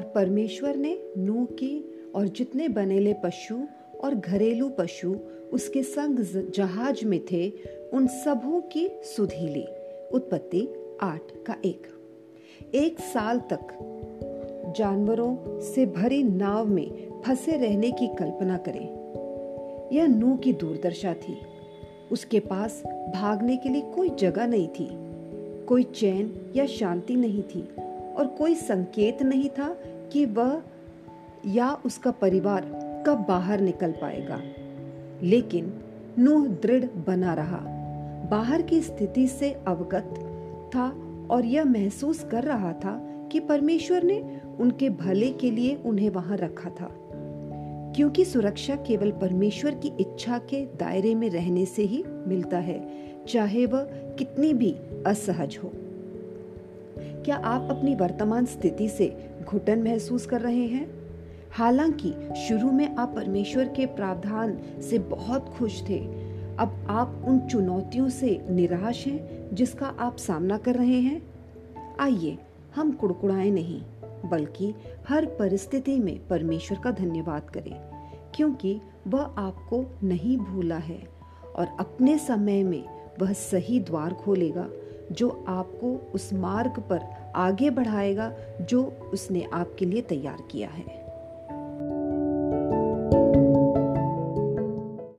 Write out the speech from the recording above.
परमेश्वर ने नूह की और जितने बनेले पशु और घरेलू पशु उसके संग जहाज़ में थे, उन सबों की सुधी ली। उत्पत्ति आठ का एक। एक साल तक जानवरों से भरी नाव में फंसे रहने की कल्पना करें। यह नू की दूरदर्शा थी। उसके पास भागने के लिए कोई जगह नहीं थी। कोई चैन या शांति नहीं थी। और कोई संकेत नहीं था कि वह या उसका परिवार कब बाहर निकल पाएगा। लेकिन नूह दृढ़ बना रहा। बाहर की स्थिति से अवगत था और यह महसूस कर रहा था कि परमेश्वर ने उनके भले के लिए उन्हें वहाँ रखा था। क्योंकि सुरक्षा केवल परमेश्वर की इच्छा के दायरे में रहने से ही मिलता है, चाहे वह कितनी भी असहज हो। क्या आप अपनी वर्तमान स्थिति से घुटन महसूस कर रहे हैं? हालाँकि, शुरू में आप परमेश्वर के प्रावधान से बहुत खुश थे। अब आप उन चुनौतियों से निराश हैं जिसका आप सामना कर रहे हैं? आइए, हम कुड़कुड़ाए नहीं, बल्कि हर परिस्थिति में परमेश्वर का धन्यवाद करें, क्योंकि वह आपको नहीं भूला है और अपने समय में वह सही द्वार खोलेगा। जो आपको उस मार्ग पर आगे बढ़ाएगा जो उसने आपके लिए तैयार किया है।